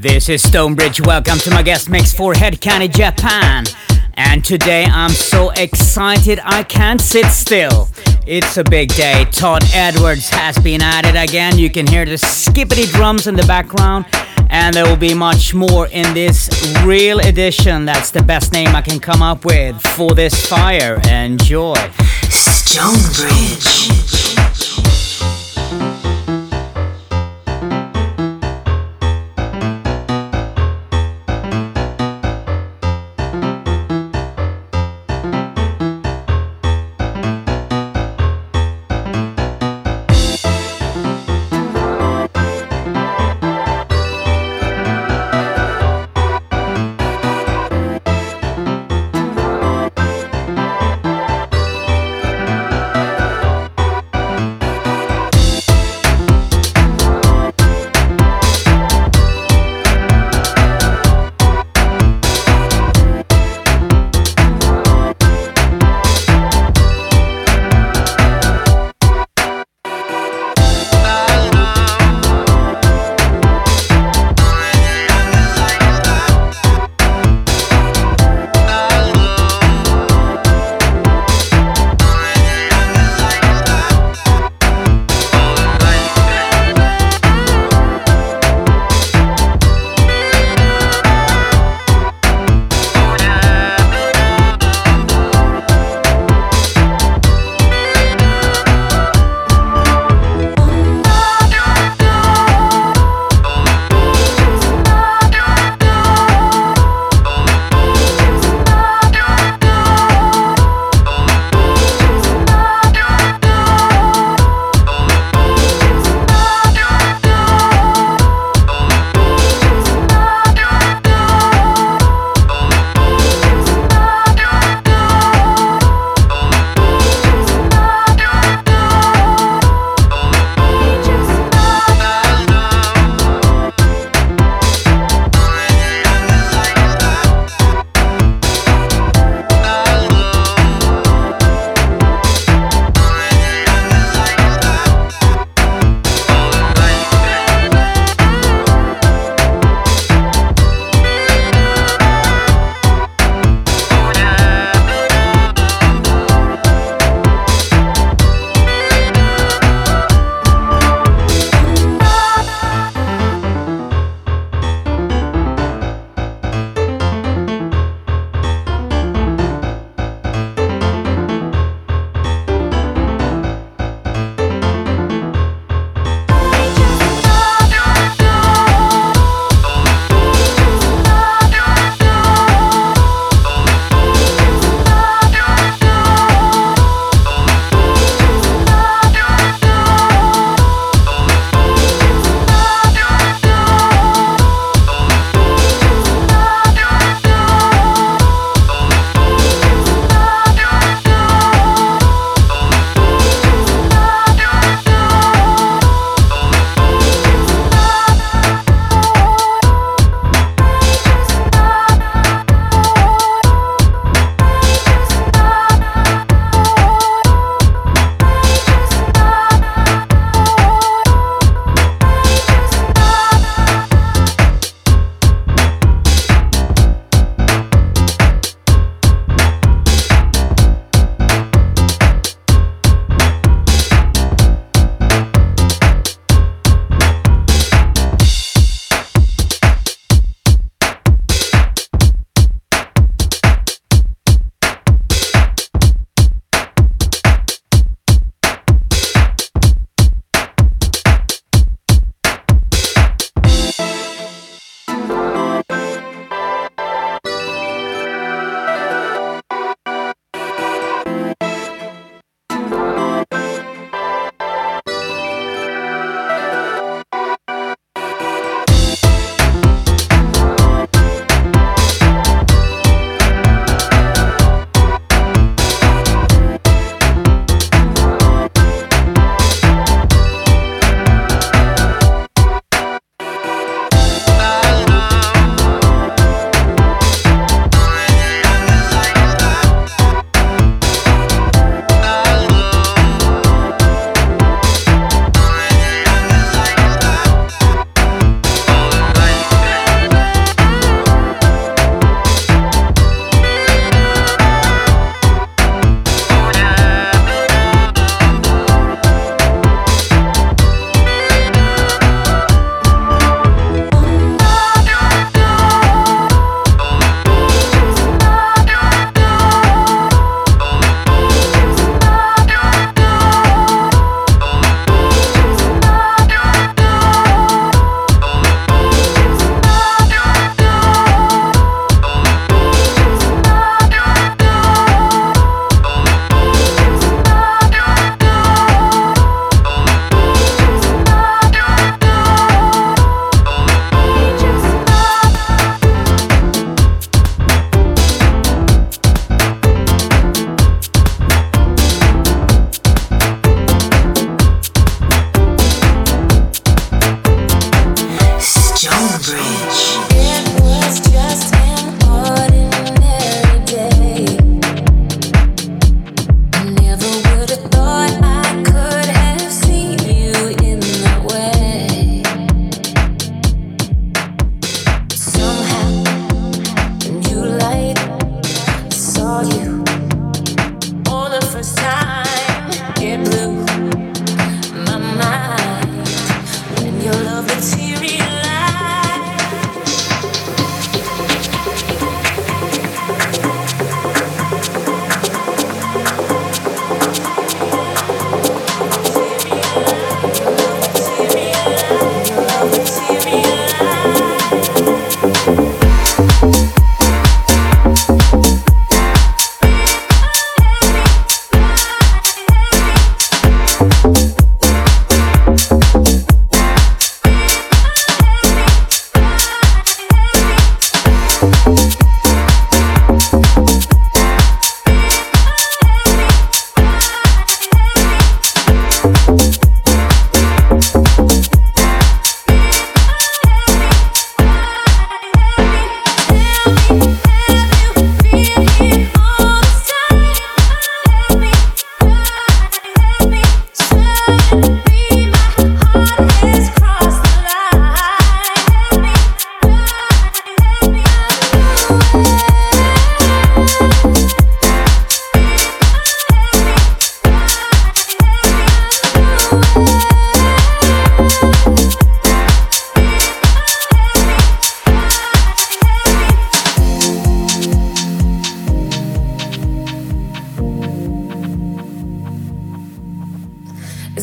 This is Stonebridge. Welcome to my guest mix for Hed Kandi Japan. And today I'm so excited I can't sit still. It's a big day. Todd Edwards has been at it again. You can hear the skippity drums in the background. And there will be much more in this real edition. That's the best name I can come up with for this fire. Enjoy. Stonebridge.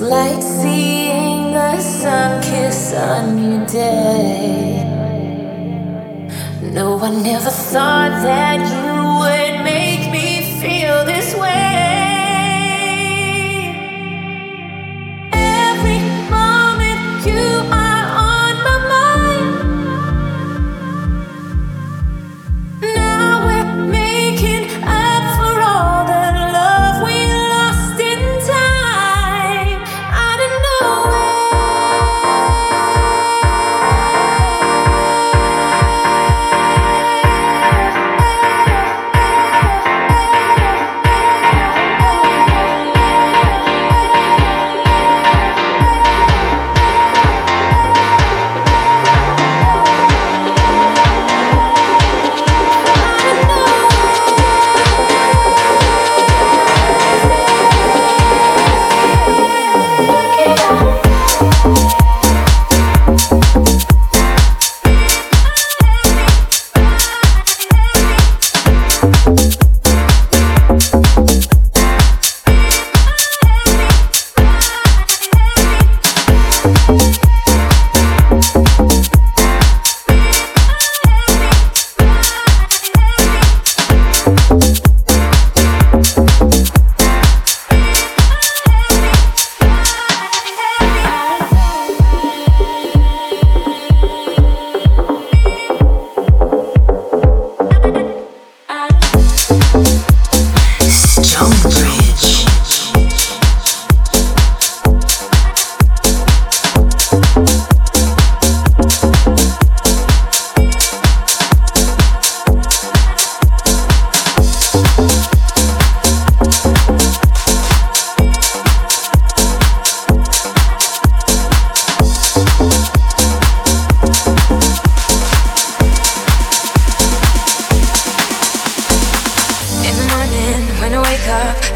Like seeing the sun kiss a new day. No, I never thought that you would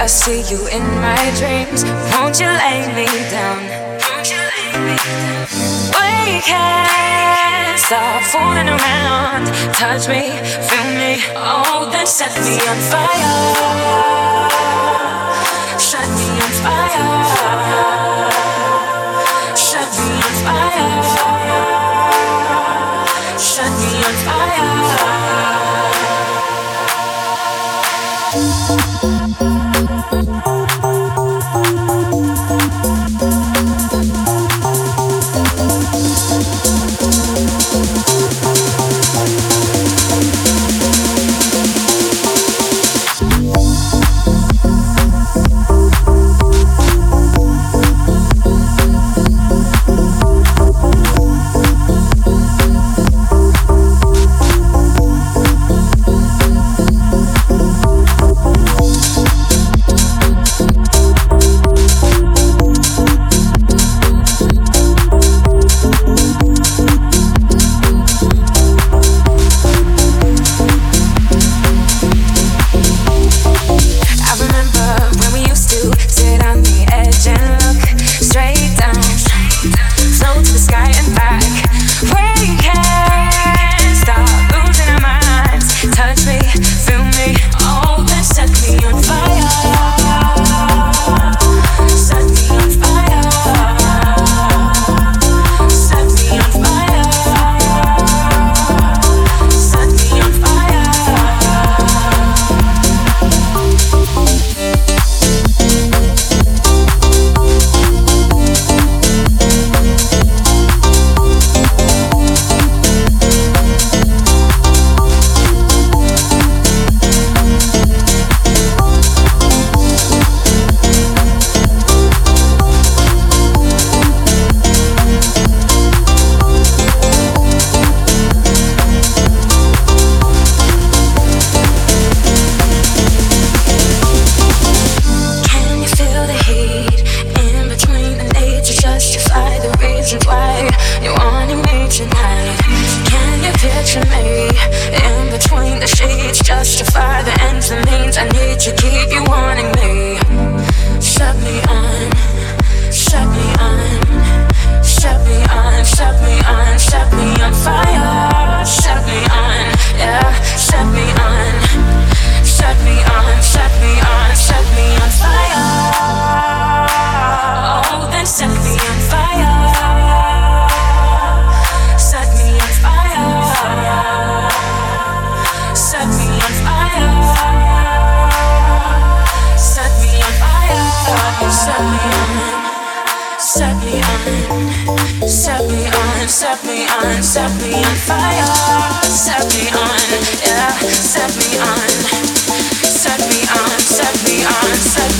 I see you in my dreams. Won't you lay me down? We can't stop fooling around. Touch me, feel me, oh, then set me on fire. Set me on fire. Set me on fire. Set me on fire. set me on fire, set me on, yeah, set me on, set me on, set me on, set me on. Set me on.